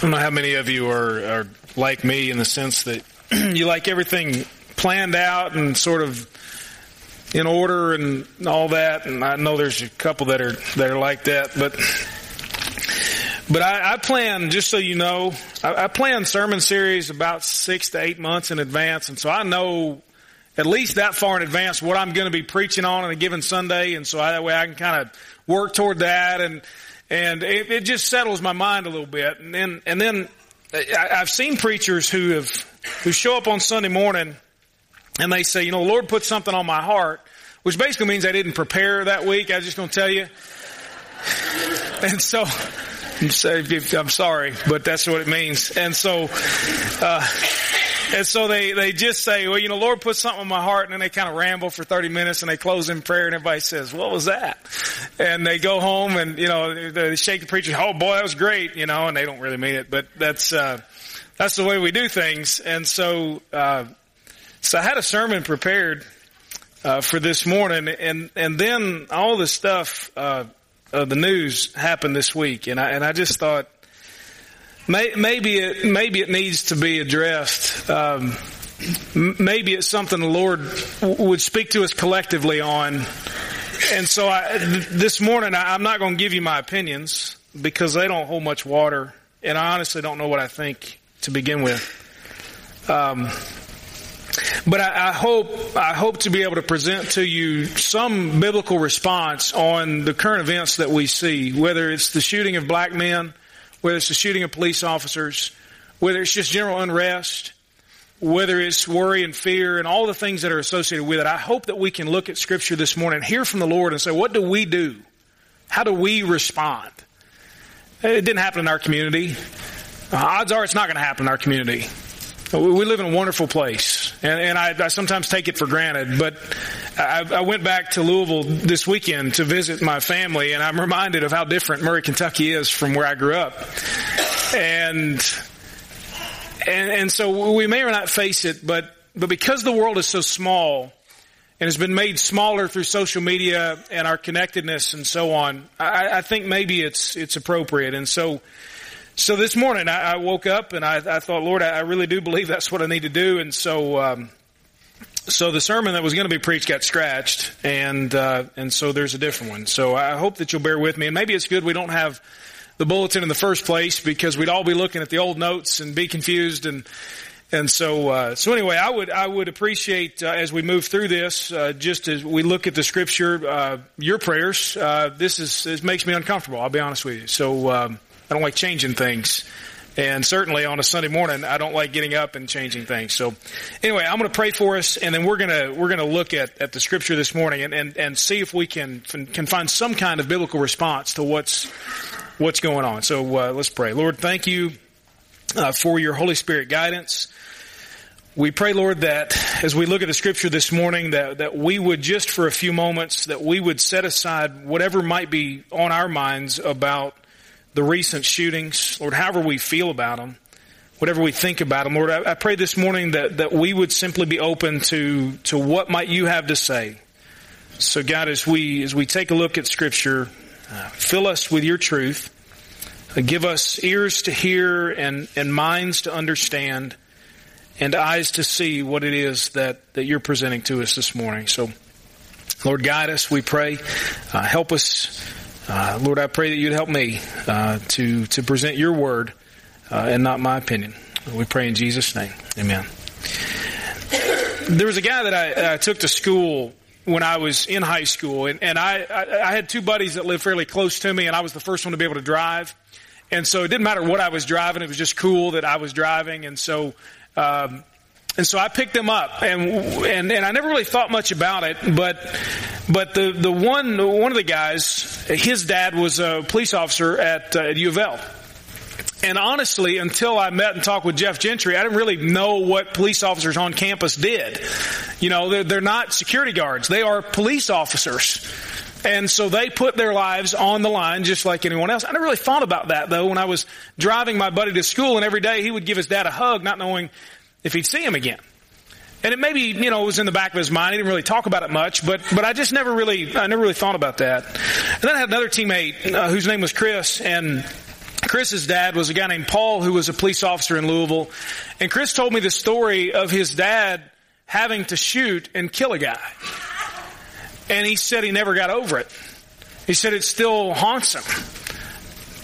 I don't know how many of you are, are like me in the sense that you like everything planned out and sort of in order and all that. And I know there's a couple that are that are like that, but but I, I plan just so you know, I, I plan sermon series about six to eight months in advance, and so I know at least that far in advance what I'm going to be preaching on on a given Sunday, and so I, that way I can kind of work toward that. And and it, it just settles my mind a little bit. And then, and then I, I've seen preachers who have, who show up on Sunday morning and they say, you know, the Lord put something on my heart, which basically means I didn't prepare that week. I was just going to tell you. And so, I'm sorry, but that's what it means. And so, uh, and so they, they just say, well, you know, Lord put something on my heart and then they kind of ramble for 30 minutes and they close in prayer and everybody says, what was that? And they go home and, you know, they shake the preacher, oh boy, that was great, you know, and they don't really mean it, but that's, uh, that's the way we do things. And so, uh, so I had a sermon prepared, uh, for this morning and, and then all the stuff, uh, of the news happened this week and I, and I just thought, maybe it maybe it needs to be addressed. Um, maybe it's something the Lord would speak to us collectively on. And so I, this morning, I, am not going to give you my opinions because they don't hold much water, and I honestly don't know what I think to begin with. Um, but I, I, hope I hope to be able to present to you some biblical response on the current events that we see, whether it's the shooting of black men whether it's the shooting of police officers, whether it's just general unrest, whether it's worry and fear and all the things that are associated with it. I hope that we can look at scripture this morning, hear from the Lord and say, what do we do? How do we respond? It didn't happen in our community. Odds are it's not going to happen in our community. We live in a wonderful place, and, and I, I, sometimes take it for granted. But I, I, went back to Louisville this weekend to visit my family, and I'm reminded of how different Murray, Kentucky is from where I grew up. And and, and so we may or not face it, but but because the world is so small and has been made smaller through social media and our connectedness and so on, I, I think maybe it's it's appropriate. And so so this morning I, I woke up and I, I thought, Lord, I, I, really do believe that's what I need to do. And so, um, so the sermon that was going to be preached got scratched, and uh, and so there's a different one. So I hope that you'll bear with me, and maybe it's good we don't have the bulletin in the first place because we'd all be looking at the old notes and be confused and. And so, uh, so anyway, I would I would appreciate uh, as we move through this, uh, just as we look at the scripture, uh, your prayers. Uh, this is this makes me uncomfortable. I'll be honest with you. So um, I don't like changing things. And certainly on a Sunday morning, I don't like getting up and changing things. So anyway, I'm going to pray for us and then we're going to, we're going to look at, at the scripture this morning and, and, and see if we can, can find some kind of biblical response to what's, what's going on. So uh, let's pray. Lord, thank you uh, for your Holy Spirit guidance. We pray, Lord, that as we look at the scripture this morning, that, that we would just for a few moments, that we would set aside whatever might be on our minds about the recent shootings, Lord, however we feel about them, whatever we think about them, Lord, I, I pray this morning that, that we would simply be open to, to what might you have to say. So God, as we, as we take a look at scripture, uh, fill us with your truth. Uh, give us ears to hear and, and minds to understand and eyes to see what it is that, that you're presenting to us this morning. So, Lord, guide us, we pray. Uh, help us uh, Lord, I pray that you'd help me uh, to to present your word uh, and not my opinion. We pray in Jesus' name. Amen. There was a guy that I, I took to school when I was in high school, and, and I, I, I had two buddies that lived fairly close to me, and I was the first one to be able to drive. And so it didn't matter what I was driving; it was just cool that I was driving. And so um, and so I picked them up, and and and I never really thought much about it, but but the the one one of the guys, his dad was a police officer at, uh, at U of L. And honestly, until I met and talked with Jeff Gentry, I didn't really know what police officers on campus did. You know, they're, they're not security guards; they are police officers. And so they put their lives on the line just like anyone else. I never really thought about that though when I was driving my buddy to school and every day he would give his dad a hug, not knowing if he'd see him again. And it maybe, you know, was in the back of his mind. He didn't really talk about it much, but, but I just never really, I never really thought about that. And then I had another teammate, uh, whose name was Chris, and Chris's dad was a guy named Paul who was a police officer in Louisville. And Chris told me the story of his dad having to shoot and kill a guy. And he said he never got over it. He said it still haunts him.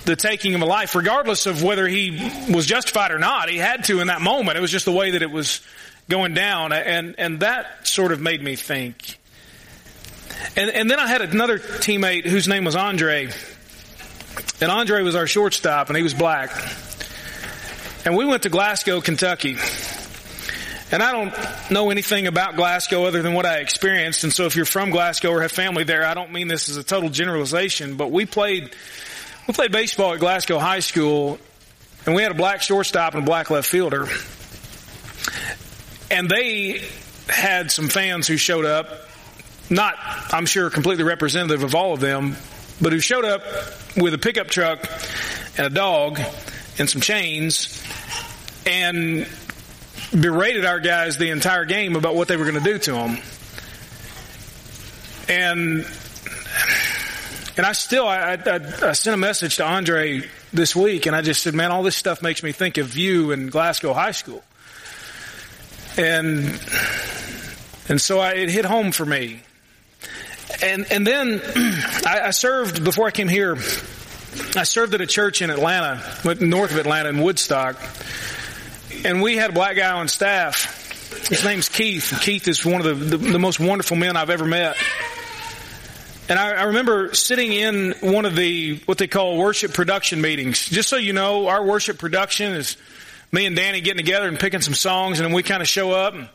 The taking of a life, regardless of whether he was justified or not. He had to in that moment. It was just the way that it was going down. And, and that sort of made me think. And, and then I had another teammate whose name was Andre. And Andre was our shortstop and he was black. And we went to Glasgow, Kentucky. And I don't know anything about Glasgow other than what I experienced. And so if you're from Glasgow or have family there, I don't mean this as a total generalization, but we played, we played baseball at Glasgow High School and we had a black shortstop and a black left fielder. And they had some fans who showed up, not, I'm sure, completely representative of all of them, but who showed up with a pickup truck and a dog and some chains and berated our guys the entire game about what they were going to do to them. And and I still I, I, I, sent a message to Andre this week, and I just said, "Man, all this stuff makes me think of you in Glasgow High School." And and so I, it hit home for me. And and then I, I served before I came here. I served at a church in Atlanta, north of Atlanta, in Woodstock and we had a black guy on staff. His name's Keith. Keith is one of the, the, the most wonderful men I've ever met. And I, I, remember sitting in one of the, what they call worship production meetings. Just so you know, our worship production is me and Danny getting together and picking some songs and then we kind of show up and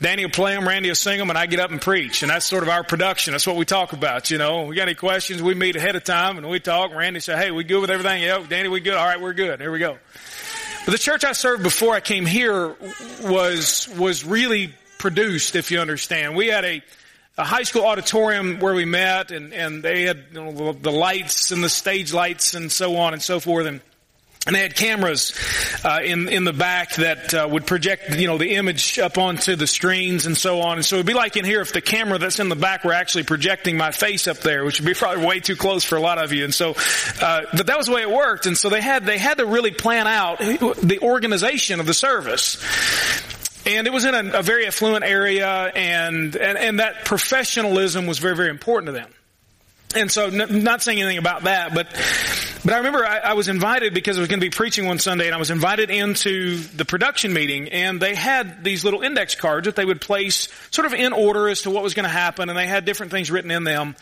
Danny will play them, Randy will sing them, and I get up and preach. And that's sort of our production. That's what we talk about, you know. We got any questions, we meet ahead of time and we talk. Randy say, hey, we good with everything? Yeah, Danny, we good? All right, we're good. Here we go. But the church I served before I came here was, was really produced, if you understand. We had a, a high school auditorium where we met and, and they had you know, the lights and the stage lights and so on and so forth. And and they had cameras uh, in in the back that uh, would project, you know, the image up onto the screens and so on. And so it'd be like in here if the camera that's in the back were actually projecting my face up there, which would be probably way too close for a lot of you. And so, uh, but that was the way it worked. And so they had they had to really plan out the organization of the service and it was in a, a very affluent area and, and, and that professionalism was very, very important to them. And so, n- not saying anything about that, but but I remember I, I, was invited because I was going to be preaching one Sunday, and I was invited into the production meeting, and they had these little index cards that they would place sort of in order as to what was going to happen, and they had different things written in them.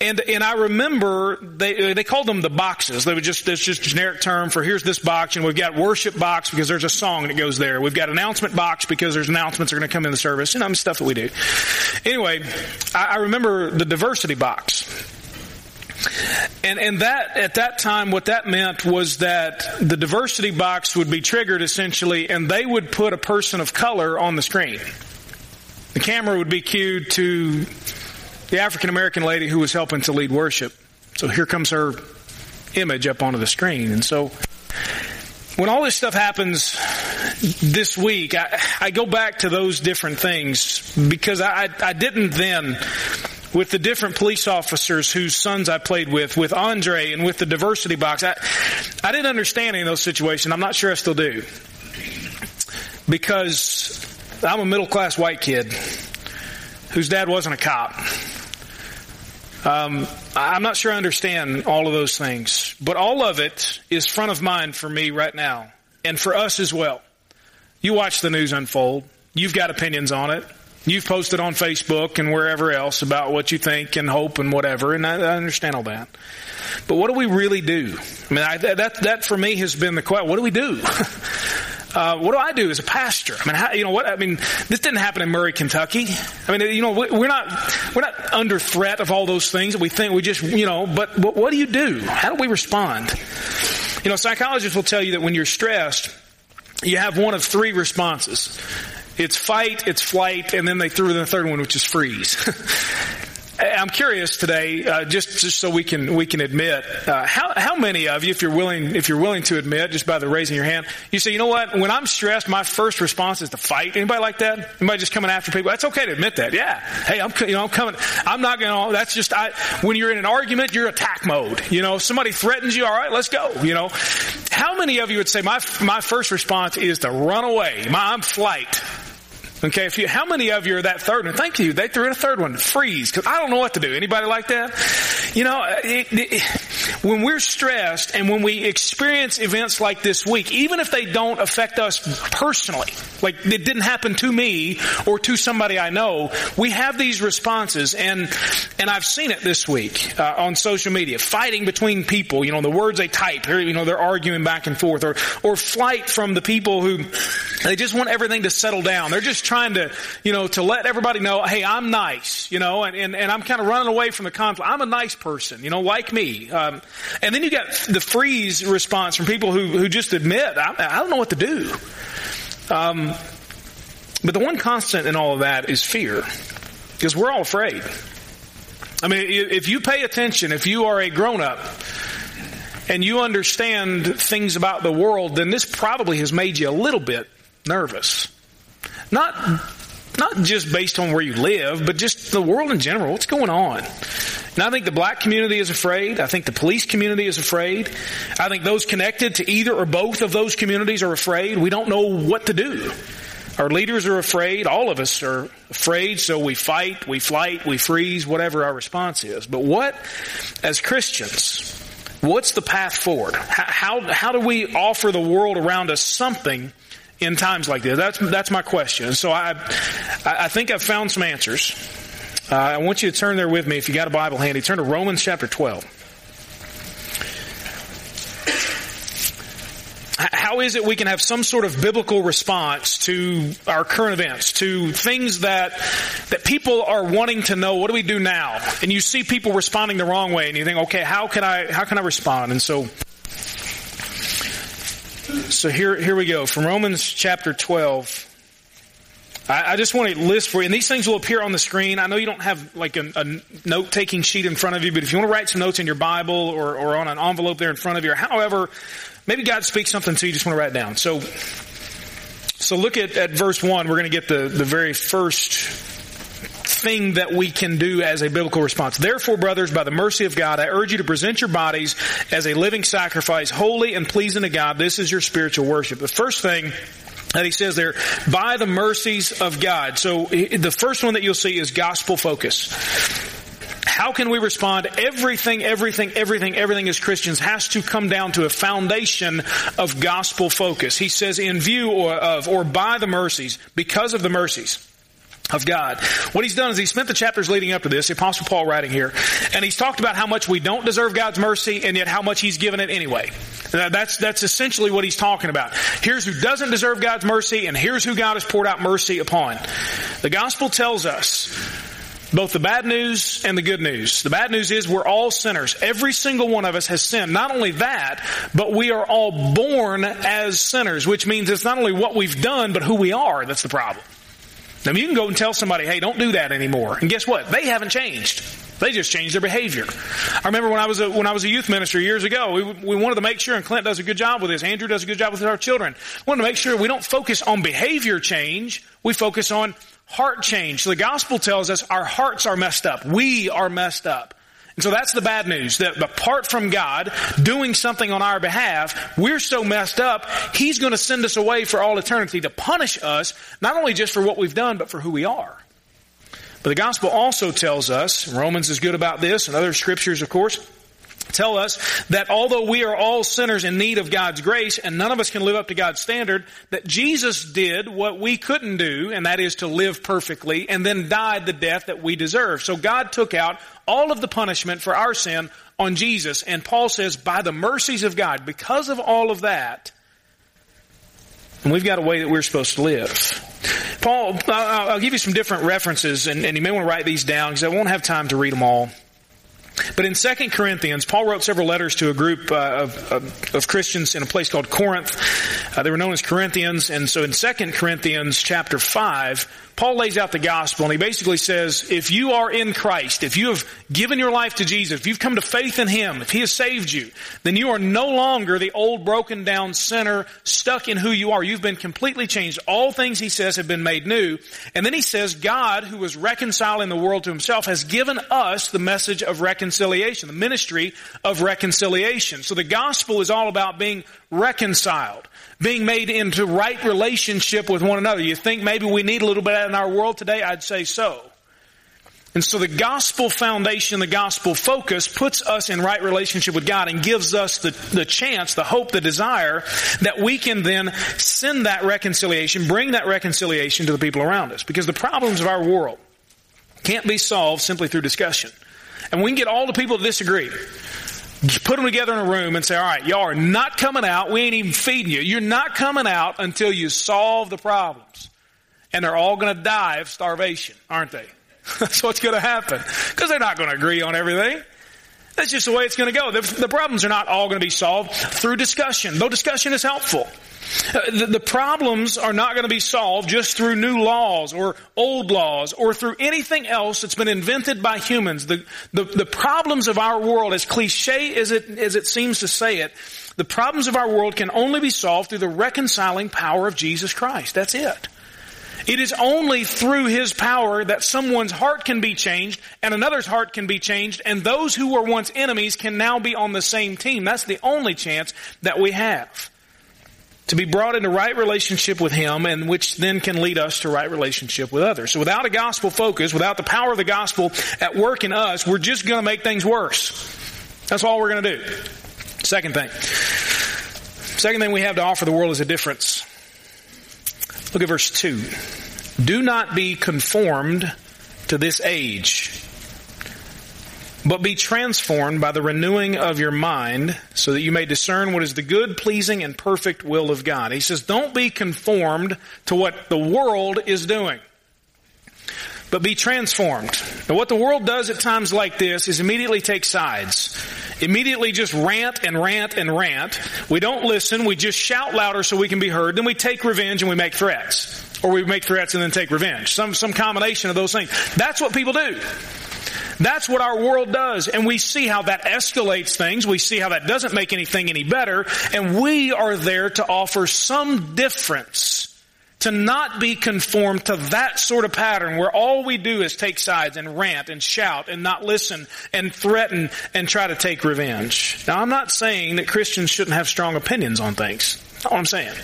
And and I remember they uh, they called them the boxes. They would just it's just generic term for here's this box, and we've got worship box because there's a song that goes there. We've got announcement box because there's announcements that are going to come in the service, and you know, stuff that we do. Anyway, I, I remember the diversity box and, and that, at that time, what that meant was that the diversity box would be triggered essentially, and they would put a person of color on the screen. The camera would be cued to the African American lady who was helping to lead worship. So here comes her image up onto the screen. And so, when all this stuff happens this week, I, I go back to those different things because I, I didn't then with the different police officers whose sons I played with, with Andre and with the diversity box. I, I didn't understand any of those situations. I'm not sure I still do. Because I'm a middle class white kid whose dad wasn't a cop. Um, I'm not sure I understand all of those things, but all of it is front of mind for me right now, and for us as well. You watch the news unfold. You've got opinions on it. You've posted on Facebook and wherever else about what you think and hope and whatever, and I, I understand all that. But what do we really do? I mean, I, that that for me has been the question. What do we do? Uh, what do I do as a pastor? I mean, how, you know what? I mean, this didn't happen in Murray, Kentucky. I mean, you know, we're not we're not under threat of all those things that we think we just you know. But, but what do you do? How do we respond? You know, psychologists will tell you that when you're stressed, you have one of three responses. It's fight, it's flight, and then they threw in the third one, which is freeze. I'm curious today, uh, just just so we can we can admit uh, how how many of you, if you're willing if you're willing to admit, just by the raising your hand, you say, you know what? When I'm stressed, my first response is to fight. Anybody like that? Anybody just coming after people? That's okay to admit that. Yeah. Hey, I'm you know I'm coming. I'm not going to. That's just I. When you're in an argument, you're attack mode. You know, somebody threatens you. All right, let's go. You know, how many of you would say my my first response is to run away? My I'm flight. Okay, if you, how many of you are that third one? Thank you. They threw in a third one. Freeze. Cause I don't know what to do. Anybody like that? You know, it, it, when we're stressed and when we experience events like this week, even if they don't affect us personally, like it didn't happen to me or to somebody I know, we have these responses and, and I've seen it this week, uh, on social media, fighting between people, you know, the words they type, you know, they're arguing back and forth or, or flight from the people who, they just want everything to settle down. They're just trying to, you know, to let everybody know, hey, I'm nice, you know, and, and, and I'm kind of running away from the conflict. I'm a nice person, you know, like me. Um, and then you got the freeze response from people who, who just admit, I, I don't know what to do. Um, but the one constant in all of that is fear. Because we're all afraid. I mean, if you pay attention, if you are a grown up, and you understand things about the world, then this probably has made you a little bit nervous. Not, not just based on where you live, but just the world in general. What's going on? And I think the black community is afraid. I think the police community is afraid. I think those connected to either or both of those communities are afraid. We don't know what to do. Our leaders are afraid. All of us are afraid, so we fight, we flight, we freeze, whatever our response is. But what, as Christians, what's the path forward? How, how, how do we offer the world around us something in times like this? That's, that's my question. So I, I think I've found some answers. Uh, I want you to turn there with me if you got a Bible handy. Turn to Romans chapter 12. How is it we can have some sort of biblical response to our current events, to things that, that people are wanting to know, what do we do now? And you see people responding the wrong way and you think, okay, how can I, how can I respond? And so, so here, here we go from Romans chapter 12. I, I just want to list for you, and these things will appear on the screen. I know you don't have like a, a note taking sheet in front of you, but if you want to write some notes in your Bible or, or on an envelope there in front of you, or however, maybe God speaks something to you, you just want to write it down. So, so look at, at verse 1. We're going to get the, the very first thing that we can do as a biblical response. Therefore, brothers, by the mercy of God, I urge you to present your bodies as a living sacrifice, holy and pleasing to God. This is your spiritual worship. The first thing that he says there, by the mercies of God. So the first one that you'll see is gospel focus. How can we respond? Everything, everything, everything, everything as Christians has to come down to a foundation of gospel focus. He says in view of, or by the mercies, because of the mercies of God. What he's done is he spent the chapters leading up to this, the apostle Paul writing here, and he's talked about how much we don't deserve God's mercy and yet how much he's given it anyway. That's, that's essentially what he's talking about. Here's who doesn't deserve God's mercy and here's who God has poured out mercy upon. The gospel tells us both the bad news and the good news. The bad news is we're all sinners. Every single one of us has sinned. Not only that, but we are all born as sinners, which means it's not only what we've done, but who we are that's the problem. Now you can go and tell somebody, hey, don't do that anymore. And guess what? They haven't changed. They just changed their behavior. I remember when I was a, when I was a youth minister years ago, we, we wanted to make sure, and Clint does a good job with this, Andrew does a good job with our children. We wanted to make sure we don't focus on behavior change, we focus on heart change. So the gospel tells us our hearts are messed up. We are messed up. And so that's the bad news, that apart from God doing something on our behalf, we're so messed up, He's going to send us away for all eternity to punish us, not only just for what we've done, but for who we are. But the gospel also tells us, Romans is good about this, and other scriptures, of course, tell us that although we are all sinners in need of God's grace and none of us can live up to God's standard, that Jesus did what we couldn't do, and that is to live perfectly, and then died the death that we deserve. So God took out all of the punishment for our sin on Jesus. And Paul says, by the mercies of God, because of all of that, and we've got a way that we're supposed to live. Paul, I'll give you some different references, and, and you may want to write these down because I won't have time to read them all. But in 2 Corinthians, Paul wrote several letters to a group uh, of, of, of, Christians in a place called Corinth. Uh, they were known as Corinthians. And so in 2 Corinthians chapter 5, Paul lays out the gospel and he basically says, if you are in Christ, if you have given your life to Jesus, if you've come to faith in Him, if He has saved you, then you are no longer the old broken down sinner stuck in who you are. You've been completely changed. All things He says have been made new. And then He says, God, who was reconciling the world to Himself, has given us the message of reconciliation, the ministry of reconciliation. So the gospel is all about being reconciled being made into right relationship with one another. You think maybe we need a little bit in our world today? I'd say so. And so the gospel foundation, the gospel focus puts us in right relationship with God and gives us the, the chance, the hope, the desire that we can then send that reconciliation, bring that reconciliation to the people around us. Because the problems of our world can't be solved simply through discussion. And we can get all the people to disagree put them together in a room and say, all right, y'all are not coming out. We ain't even feeding you. You're not coming out until you solve the problems. And they're all going to die of starvation, aren't they? That's what's going to happen. Because they're not going to agree on everything. That's just the way it's going to go. The, the problems are not all going to be solved through discussion, though discussion is helpful. Uh, the, the problems are not going to be solved just through new laws or old laws or through anything else that's been invented by humans. The, the, the problems of our world, as cliche as it, as it seems to say it, the problems of our world can only be solved through the reconciling power of Jesus Christ. That's it. It is only through His power that someone's heart can be changed and another's heart can be changed and those who were once enemies can now be on the same team. That's the only chance that we have to be brought into right relationship with Him and which then can lead us to right relationship with others. So without a gospel focus, without the power of the gospel at work in us, we're just going to make things worse. That's all we're going to do. Second thing. Second thing we have to offer the world is a difference. Look at verse 2. Do not be conformed to this age but be transformed by the renewing of your mind so that you may discern what is the good, pleasing, and perfect will of God. He says, don't be conformed to what the world is doing, but be transformed. What the world does at times like this is immediately take sides. Immediately just rant and rant and rant. We don't listen, we just shout louder so we can be heard, then we take revenge and we make threats. Or we make threats and then take revenge. Some, some combination of those things. That's what people do. That's what our world does. And we see how that escalates things. We see how that doesn't make anything any better. And we are there to offer some difference. To not be conformed to that sort of pattern where all we do is take sides and rant and shout and not listen and threaten and try to take revenge. Now I'm not saying that Christians shouldn't have strong opinions on things. That's all I'm saying.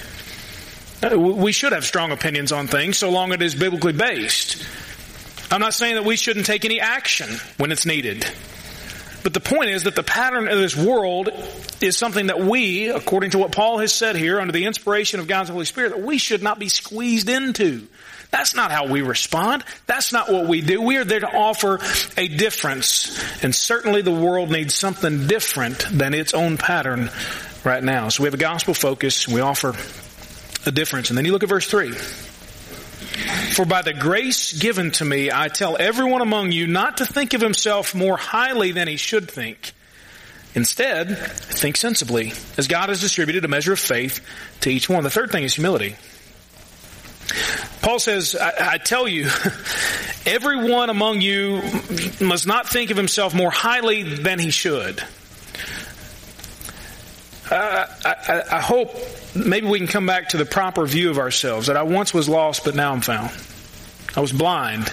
Uh, we should have strong opinions on things so long as it is biblically based. I'm not saying that we shouldn't take any action when it's needed. But the point is that the pattern of this world is something that we, according to what Paul has said here, under the inspiration of God's Holy Spirit, that we should not be squeezed into. That's not how we respond. That's not what we do. We are there to offer a difference. And certainly the world needs something different than its own pattern right now. So we have a gospel focus. We offer a difference. And then you look at verse 3. For by the grace given to me, I tell everyone among you not to think of himself more highly than he should think. Instead, think sensibly, as God has distributed a measure of faith to each one. The third thing is humility. Paul says, I, I, tell you, everyone among you must not think of himself more highly than he should. I, I, hope maybe we can come back to the proper view of ourselves that I once was lost, but now I'm found. I was blind,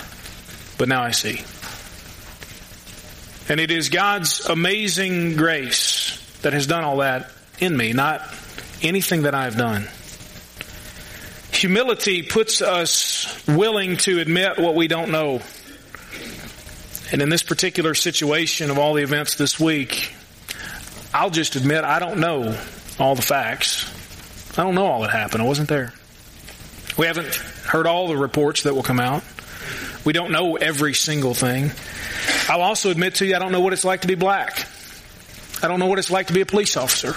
but now I see. And it is God's amazing grace that has done all that in me, not anything that I have done. Humility puts us willing to admit what we don't know. And in this particular situation of all the events this week, I'll just admit I don't know all the facts. I don't know all that happened. I wasn't there. We haven't heard all the reports that will come out. We don't know every single thing. I'll also admit to you, I don't know what it's like to be black. I don't know what it's like to be a police officer.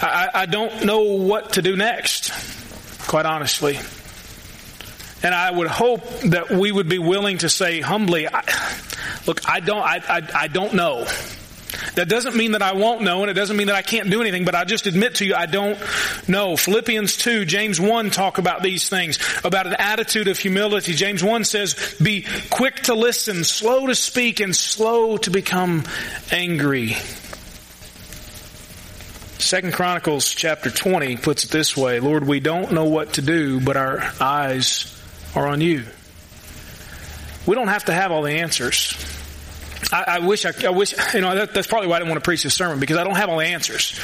I, I don't know what to do next, quite honestly. And I would hope that we would be willing to say humbly, I, look, I don't, I, I, I don't know. That doesn't mean that I won't know and it doesn't mean that I can't do anything, but I just admit to you I don't know. Philippians 2, James 1 talk about these things, about an attitude of humility. James 1 says, be quick to listen, slow to speak, and slow to become angry. Second Chronicles chapter 20 puts it this way, Lord, we don't know what to do, but our eyes are on you. We don't have to have all the answers. I, I wish I, I, wish, you know, that, that's probably why I didn't want to preach this sermon because I don't have all the answers.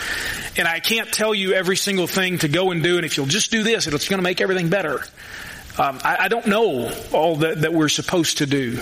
And I can't tell you every single thing to go and do. And if you'll just do this, it's going to make everything better. Um, I, I, don't know all that, that we're supposed to do.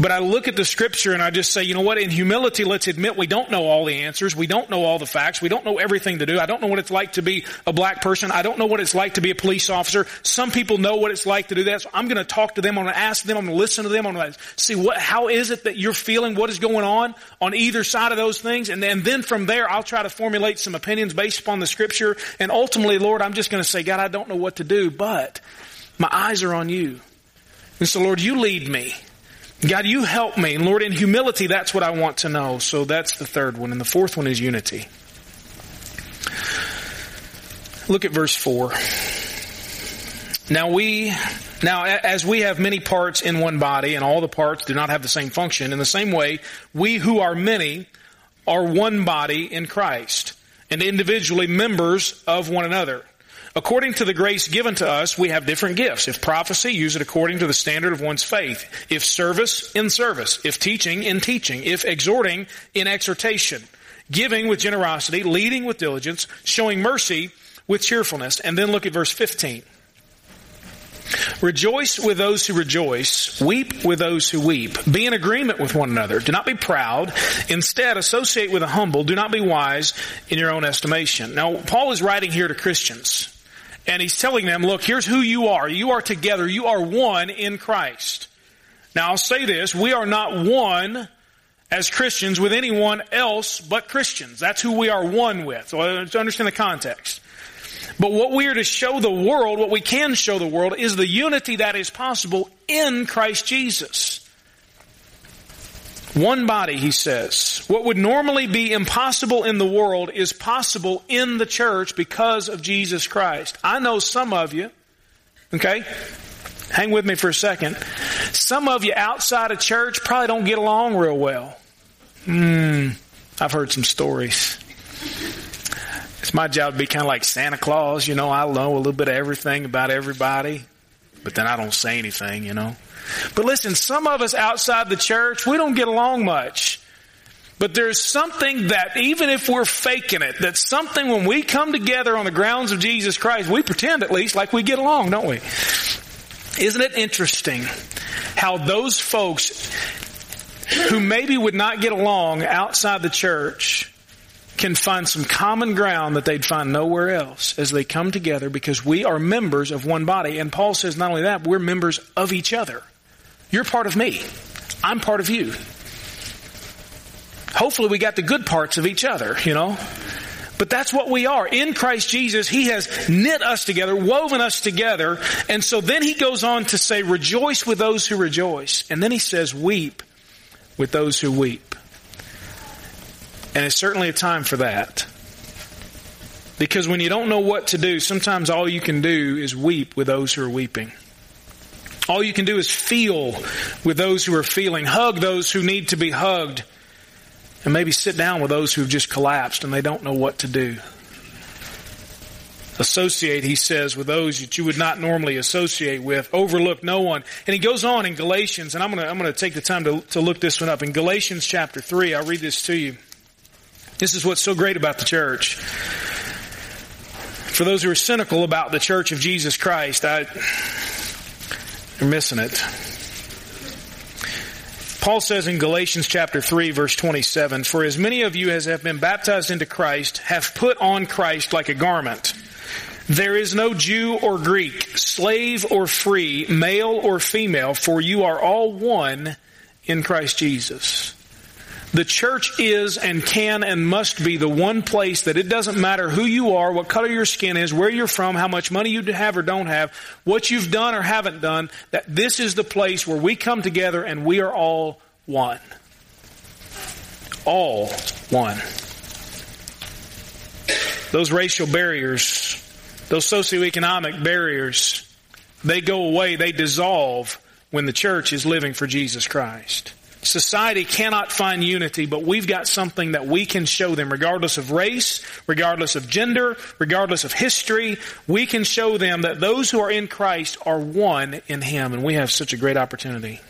But I look at the scripture and I just say, you know what? In humility, let's admit we don't know all the answers. We don't know all the facts. We don't know everything to do. I don't know what it's like to be a black person. I don't know what it's like to be a police officer. Some people know what it's like to do that. So I'm going to talk to them. I'm going to ask them. I'm going to listen to them. I'm going to see what, how is it that you're feeling? What is going on on either side of those things? And then, and then from there, I'll try to formulate some opinions based upon the scripture. And ultimately, Lord, I'm just going to say, God, I don't know what to do, but my eyes are on you. And so, Lord, you lead me. God, you help me. And Lord, in humility, that's what I want to know. So that's the third one. And the fourth one is unity. Look at verse 4. Now we, now as we have many parts in one body and all the parts do not have the same function, in the same way, we who are many are one body in Christ and individually members of one another. According to the grace given to us, we have different gifts. If prophecy, use it according to the standard of one's faith. If service, in service. If teaching, in teaching. If exhorting, in exhortation. Giving with generosity, leading with diligence, showing mercy with cheerfulness. And then look at verse 15. Rejoice with those who rejoice. Weep with those who weep. Be in agreement with one another. Do not be proud. Instead, associate with the humble. Do not be wise in your own estimation. Now, Paul is writing here to Christians. And he's telling them, look, here's who you are. You are together. You are one in Christ. Now I'll say this, we are not one as Christians with anyone else but Christians. That's who we are one with. So to understand the context. But what we are to show the world, what we can show the world, is the unity that is possible in Christ Jesus. One body, he says. What would normally be impossible in the world is possible in the church because of Jesus Christ. I know some of you, okay? Hang with me for a second. Some of you outside of church probably don't get along real well. Hmm, I've heard some stories. It's my job to be kind of like Santa Claus, you know, I know a little bit of everything about everybody, but then I don't say anything, you know. But listen, some of us outside the church, we don't get along much. But there's something that even if we're faking it, that something when we come together on the grounds of Jesus Christ, we pretend at least like we get along, don't we? Isn't it interesting how those folks who maybe would not get along outside the church can find some common ground that they'd find nowhere else as they come together because we are members of one body. And Paul says not only that, we're members of each other. You're part of me. I'm part of you. Hopefully we got the good parts of each other, you know. But that's what we are. In Christ Jesus, He has knit us together, woven us together. And so then He goes on to say, rejoice with those who rejoice. And then He says, weep with those who weep. And it's certainly a time for that. Because when you don't know what to do, sometimes all you can do is weep with those who are weeping. All you can do is feel with those who are feeling, hug those who need to be hugged, and maybe sit down with those who've just collapsed and they don't know what to do. Associate, he says, with those that you would not normally associate with. Overlook no one. And he goes on in Galatians, and I'm going to, I'm going to take the time to, to look this one up. In Galatians chapter 3, I'll read this to you. This is what's so great about the church. For those who are cynical about the church of Jesus Christ, I, you're missing it. Paul says in Galatians chapter 3 verse 27, For as many of you as have been baptized into Christ have put on Christ like a garment. There is no Jew or Greek, slave or free, male or female, for you are all one in Christ Jesus. The church is and can and must be the one place that it doesn't matter who you are, what color your skin is, where you're from, how much money you have or don't have, what you've done or haven't done, that this is the place where we come together and we are all one. all one. Those racial barriers, those socioeconomic barriers, they go away, they dissolve when the church is living for Jesus Christ. Society cannot find unity, but we've got something that we can show them regardless of race, regardless of gender, regardless of history. We can show them that those who are in Christ are one in Him, and we have such a great opportunity.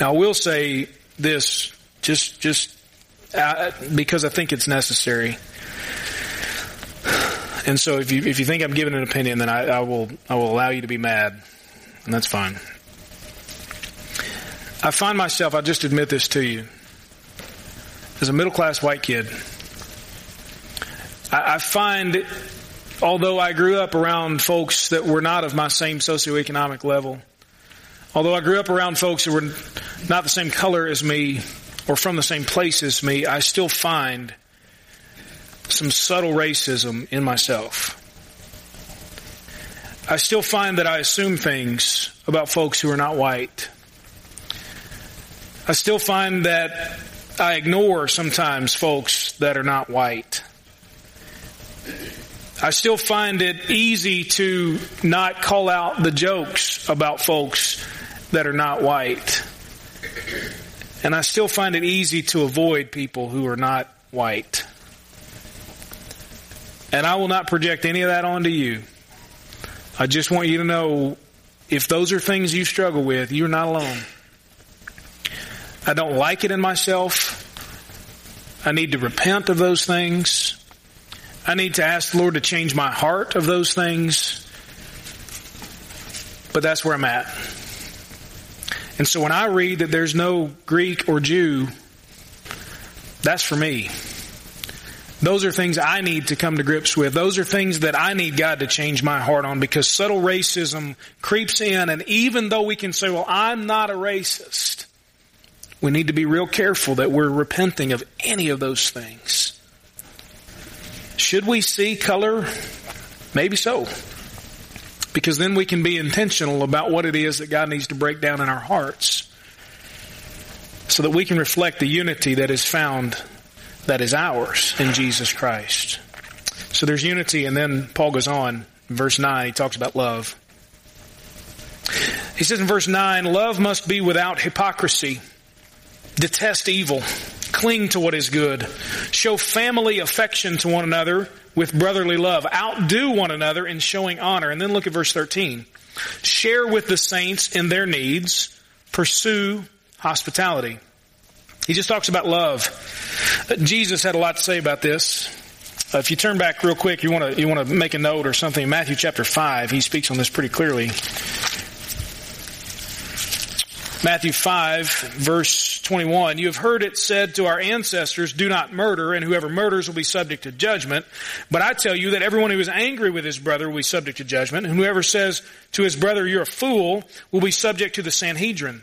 Now, I will say this just, just uh, because I think it's necessary. And so, if you if you think I'm giving an opinion, then I, I will I will allow you to be mad, and that's fine. I find myself, I'll just admit this to you, as a middle class white kid, I, I find, although I grew up around folks that were not of my same socioeconomic level, although I grew up around folks that were not the same color as me or from the same place as me, I still find some subtle racism in myself. I still find that I assume things about folks who are not white. I still find that I ignore sometimes folks that are not white. I still find it easy to not call out the jokes about folks that are not white. And I still find it easy to avoid people who are not white. And I will not project any of that onto you. I just want you to know if those are things you struggle with, you're not alone. I don't like it in myself. I need to repent of those things. I need to ask the Lord to change my heart of those things. But that's where I'm at. And so when I read that there's no Greek or Jew, that's for me. Those are things I need to come to grips with. Those are things that I need God to change my heart on because subtle racism creeps in and even though we can say, well, I'm not a racist, we need to be real careful that we're repenting of any of those things. Should we see color? Maybe so. Because then we can be intentional about what it is that God needs to break down in our hearts so that we can reflect the unity that is found, that is ours in Jesus Christ. So there's unity, and then Paul goes on, verse 9, he talks about love. He says in verse 9, love must be without hypocrisy. Detest evil. Cling to what is good. Show family affection to one another with brotherly love. Outdo one another in showing honor. And then look at verse 13. Share with the saints in their needs. Pursue hospitality. He just talks about love. Jesus had a lot to say about this. Uh, if you turn back real quick, you want to you want to make a note or something. In Matthew chapter five, he speaks on this pretty clearly. Matthew 5 verse 21, you have heard it said to our ancestors, do not murder, and whoever murders will be subject to judgment. But I tell you that everyone who is angry with his brother will be subject to judgment, and whoever says to his brother, you're a fool, will be subject to the Sanhedrin.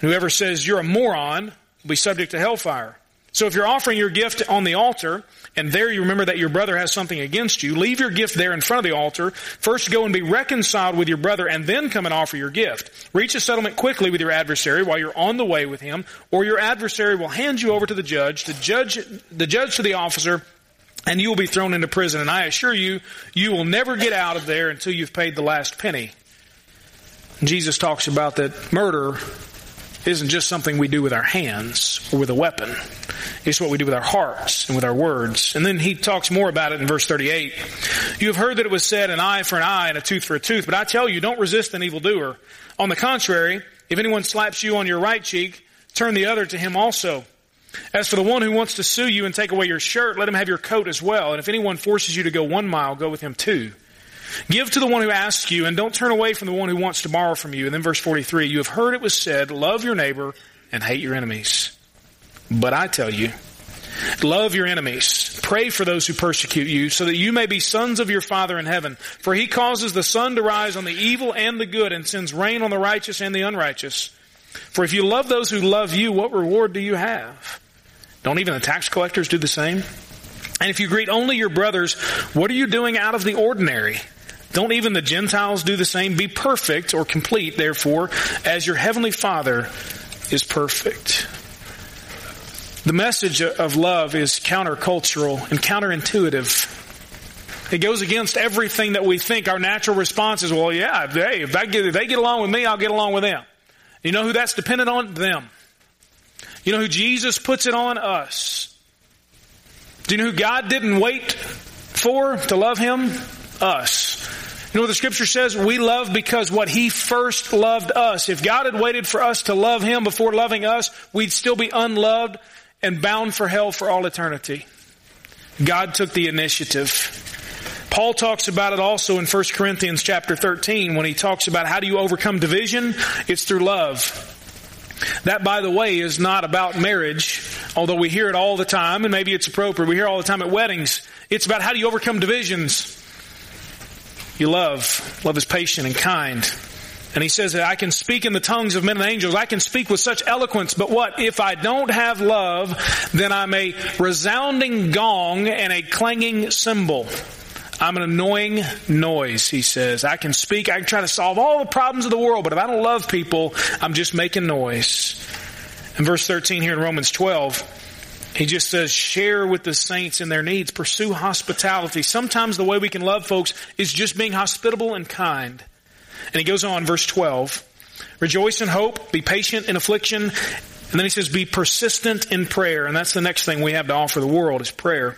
And whoever says you're a moron will be subject to hellfire. So if you're offering your gift on the altar, and there you remember that your brother has something against you, leave your gift there in front of the altar. First go and be reconciled with your brother, and then come and offer your gift. Reach a settlement quickly with your adversary while you're on the way with him, or your adversary will hand you over to the judge, the judge, the judge to the officer, and you will be thrown into prison. And I assure you, you will never get out of there until you've paid the last penny. Jesus talks about that murder isn't just something we do with our hands or with a weapon. It's what we do with our hearts and with our words. And then he talks more about it in verse 38. You have heard that it was said an eye for an eye and a tooth for a tooth, but I tell you, don't resist an evildoer. On the contrary, if anyone slaps you on your right cheek, turn the other to him also. As for the one who wants to sue you and take away your shirt, let him have your coat as well. And if anyone forces you to go one mile, go with him two. Give to the one who asks you, and don't turn away from the one who wants to borrow from you. And then verse 43, you have heard it was said, love your neighbor and hate your enemies. But I tell you, love your enemies. Pray for those who persecute you, so that you may be sons of your Father in heaven. For he causes the sun to rise on the evil and the good, and sends rain on the righteous and the unrighteous. For if you love those who love you, what reward do you have? Don't even the tax collectors do the same? And if you greet only your brothers, what are you doing out of the ordinary? Don't even the Gentiles do the same? Be perfect or complete, therefore, as your heavenly Father is perfect. The message of love is countercultural and counterintuitive. It goes against everything that we think. Our natural response is, well, yeah, hey, if, get, if they get along with me, I'll get along with them. You know who that's dependent on? Them. You know who Jesus puts it on? Us. Do you know who God didn't wait for to love Him? Us. You know what the scripture says? We love because what He first loved us. If God had waited for us to love Him before loving us, we'd still be unloved and bound for hell for all eternity. God took the initiative. Paul talks about it also in 1 Corinthians chapter 13 when he talks about how do you overcome division? It's through love. That, by the way, is not about marriage, although we hear it all the time, and maybe it's appropriate. We hear all the time at weddings. It's about how do you overcome divisions? You love. Love is patient and kind. And he says that I can speak in the tongues of men and angels. I can speak with such eloquence, but what? If I don't have love, then I'm a resounding gong and a clanging cymbal. I'm an annoying noise, he says. I can speak, I can try to solve all the problems of the world, but if I don't love people, I'm just making noise. In verse 13 here in Romans 12, he just says, share with the saints in their needs, pursue hospitality. Sometimes the way we can love folks is just being hospitable and kind. And he goes on, verse 12, rejoice in hope, be patient in affliction, and then he says, be persistent in prayer. And that's the next thing we have to offer the world is prayer.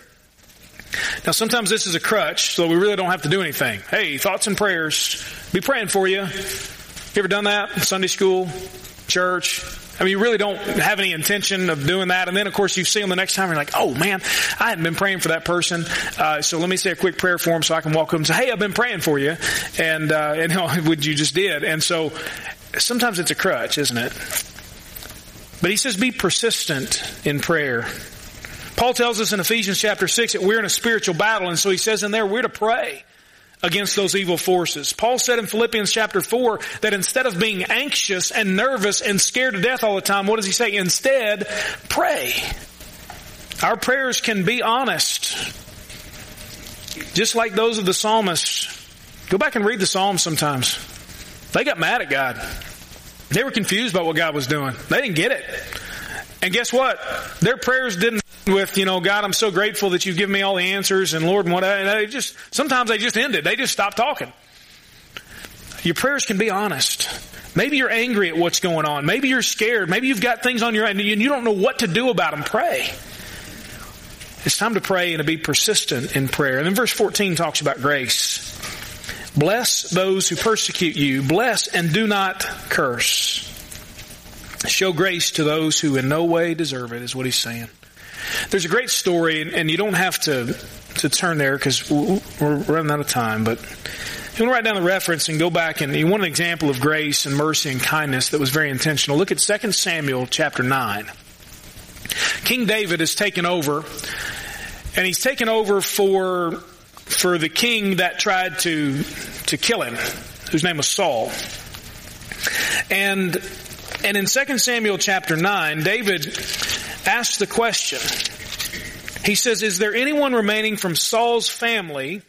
Now, sometimes this is a crutch, so we really don't have to do anything. Hey, thoughts and prayers. Be praying for you. You ever done that? Sunday school, church. I mean, you really don't have any intention of doing that. And then, of course, you see them the next time, you're like, oh man, I hadn't been praying for that person. Uh, so let me say a quick prayer for them so I can walk up and say, hey, I've been praying for you. And, uh, and you know, what you just did. And so sometimes it's a crutch, isn't it? But he says, be persistent in prayer. Paul tells us in Ephesians chapter 6 that we're in a spiritual battle, and so he says in there we're to pray against those evil forces. Paul said in Philippians chapter 4 that instead of being anxious and nervous and scared to death all the time, what does he say? Instead, pray. Our prayers can be honest. Just like those of the psalmists. Go back and read the Psalms sometimes. They got mad at God. They were confused about what God was doing. They didn't get it. And guess what? Their prayers didn't with, you know, God, I'm so grateful that you've given me all the answers and Lord and what, and they just, sometimes they just ended. They just stopped talking. Your prayers can be honest. Maybe you're angry at what's going on. Maybe you're scared. Maybe you've got things on your end and you don't know what to do about them. Pray. It's time to pray and to be persistent in prayer. And then verse 14 talks about grace. Bless those who persecute you. Bless and do not curse. Show grace to those who in no way deserve it, is what he's saying. There's a great story, and you don't have to to turn there because we're running out of time. But you want to write down the reference and go back and you want an example of grace and mercy and kindness that was very intentional. Look at 2 Samuel chapter 9. King David has taken over, and he's taken over for for the king that tried to to kill him, whose name was Saul. And and in 2 Samuel chapter 9, David asks the question. He says, Is there anyone remaining from Saul's family?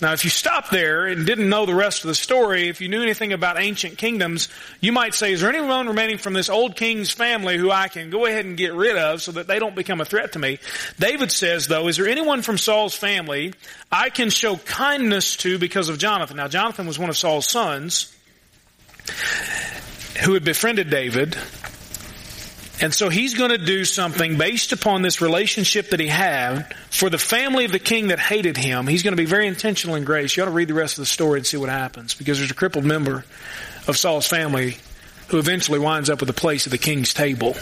Now, if you stop there and didn't know the rest of the story, if you knew anything about ancient kingdoms, you might say, Is there anyone remaining from this old king's family who I can go ahead and get rid of so that they don't become a threat to me? David says, though, Is there anyone from Saul's family I can show kindness to because of Jonathan? Now, Jonathan was one of Saul's sons who had befriended David. And so he's going to do something based upon this relationship that he had for the family of the king that hated him. He's going to be very intentional in grace. You ought to read the rest of the story and see what happens because there's a crippled member of Saul's family who eventually winds up with a place at the king's table.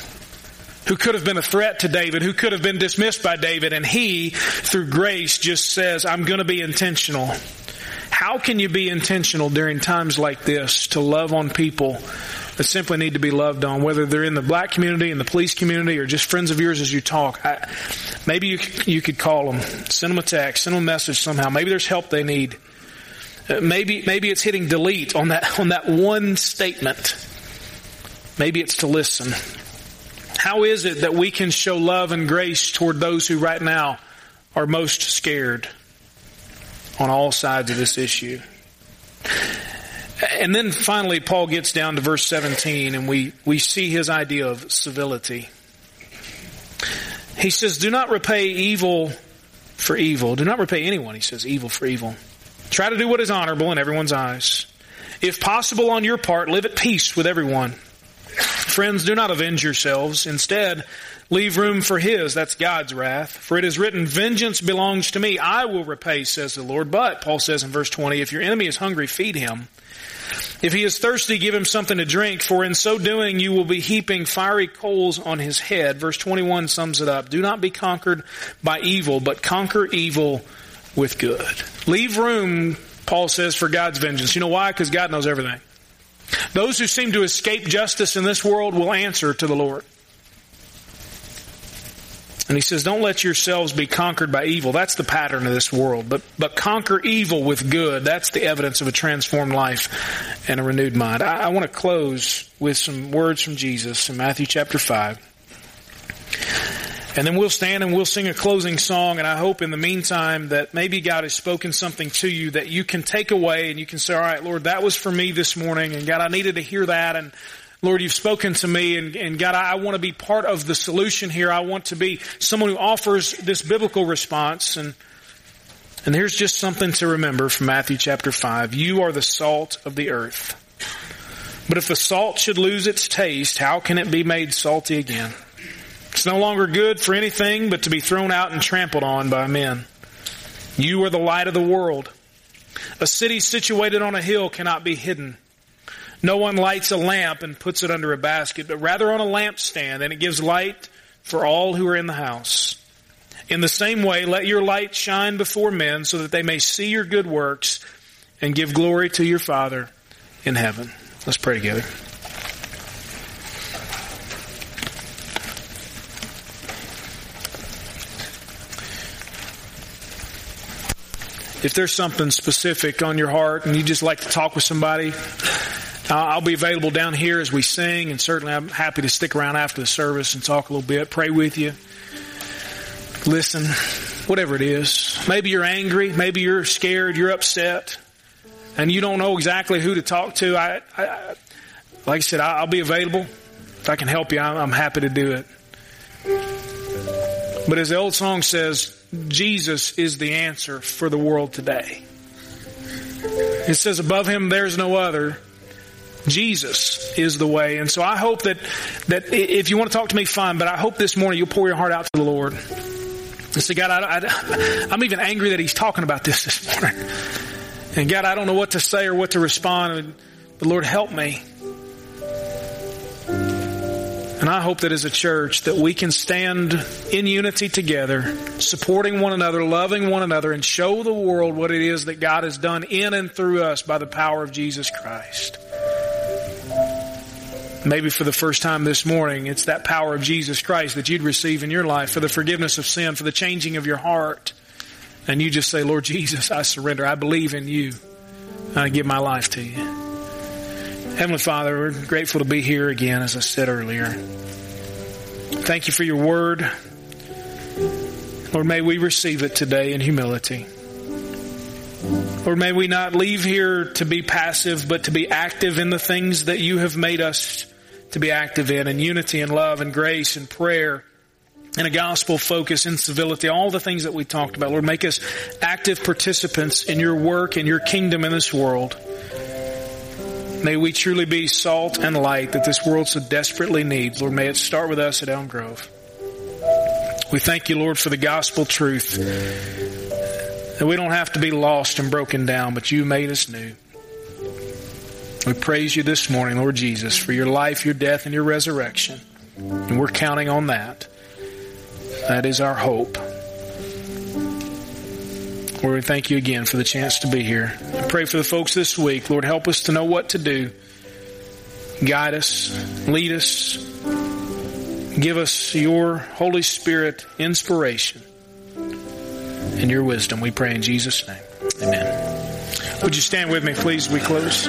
Who could have been a threat to David, who could have been dismissed by David, and he, through grace, just says, I'm going to be intentional. How can you be intentional during times like this to love on people simply need to be loved on, whether they're in the black community, in the police community, or just friends of yours as you talk. I, maybe you, you could call them, send them a text, send them a message somehow. Maybe there's help they need. Uh, maybe, maybe it's hitting delete on that, on that one statement. Maybe it's to listen. How is it that we can show love and grace toward those who right now are most scared on all sides of this issue? And then finally, Paul gets down to verse 17 and we, we see his idea of civility. He says, Do not repay evil for evil. Do not repay anyone, he says, evil for evil. Try to do what is honorable in everyone's eyes. If possible on your part, live at peace with everyone. Friends, do not avenge yourselves. Instead, leave room for His. That's God's wrath. For it is written, Vengeance belongs to me. I will repay, says the Lord. But, Paul says in verse 20, if your enemy is hungry, feed him. If he is thirsty, give him something to drink, for in so doing you will be heaping fiery coals on his head. Verse 21 sums it up. Do not be conquered by evil, but conquer evil with good. Leave room, Paul says, for God's vengeance. You know why? Because God knows everything. Those who seem to escape justice in this world will answer to the Lord. And he says, don't let yourselves be conquered by evil. That's the pattern of this world. But, but conquer evil with good. That's the evidence of a transformed life and a renewed mind. I, I want to close with some words from Jesus in Matthew chapter 5. And then we'll stand and we'll sing a closing song. And I hope in the meantime that maybe God has spoken something to you that you can take away and you can say, all right, Lord, that was for me this morning. And God, I needed to hear that. And Lord, you've spoken to me and, and God, I, I want to be part of the solution here. I want to be someone who offers this biblical response. And, and here's just something to remember from Matthew chapter 5. You are the salt of the earth. But if the salt should lose its taste, how can it be made salty again? It's no longer good for anything but to be thrown out and trampled on by men. You are the light of the world. A city situated on a hill cannot be hidden. No one lights a lamp and puts it under a basket, but rather on a lampstand, and it gives light for all who are in the house. In the same way, let your light shine before men so that they may see your good works and give glory to your Father in heaven. Let's pray together. If there's something specific on your heart and you just like to talk with somebody, I'll be available down here as we sing, and certainly I'm happy to stick around after the service and talk a little bit, pray with you, listen, whatever it is. Maybe you're angry, maybe you're scared, you're upset, and you don't know exactly who to talk to. I, I like I said, I'll be available. If I can help you, I'm happy to do it. But as the old song says, Jesus is the answer for the world today. It says, above him there's no other. Jesus is the way. And so I hope that, that if you want to talk to me, fine, but I hope this morning you'll pour your heart out to the Lord. And say, God, I, I'm even angry that He's talking about this this morning. And God, I don't know what to say or what to respond. But Lord, help me. And I hope that as a church that we can stand in unity together, supporting one another, loving one another, and show the world what it is that God has done in and through us by the power of Jesus Christ. Maybe for the first time this morning, it's that power of Jesus Christ that you'd receive in your life for the forgiveness of sin, for the changing of your heart. And you just say, Lord Jesus, I surrender. I believe in you. I give my life to you. Heavenly Father, we're grateful to be here again, as I said earlier. Thank you for your word. Lord, may we receive it today in humility. Or may we not leave here to be passive, but to be active in the things that you have made us to be active in, and unity and love and grace and prayer and a gospel focus and civility, all the things that we talked about. Lord, make us active participants in your work and your kingdom in this world. May we truly be salt and light that this world so desperately needs. Lord, may it start with us at Elm Grove. We thank you, Lord, for the gospel truth that we don't have to be lost and broken down, but you made us new. We praise you this morning, Lord Jesus, for your life, your death, and your resurrection. And we're counting on that. That is our hope. Lord, we thank you again for the chance to be here. I pray for the folks this week. Lord, help us to know what to do. Guide us, lead us, give us your Holy Spirit inspiration and your wisdom. We pray in Jesus' name. Amen. Would you stand with me, please? We close.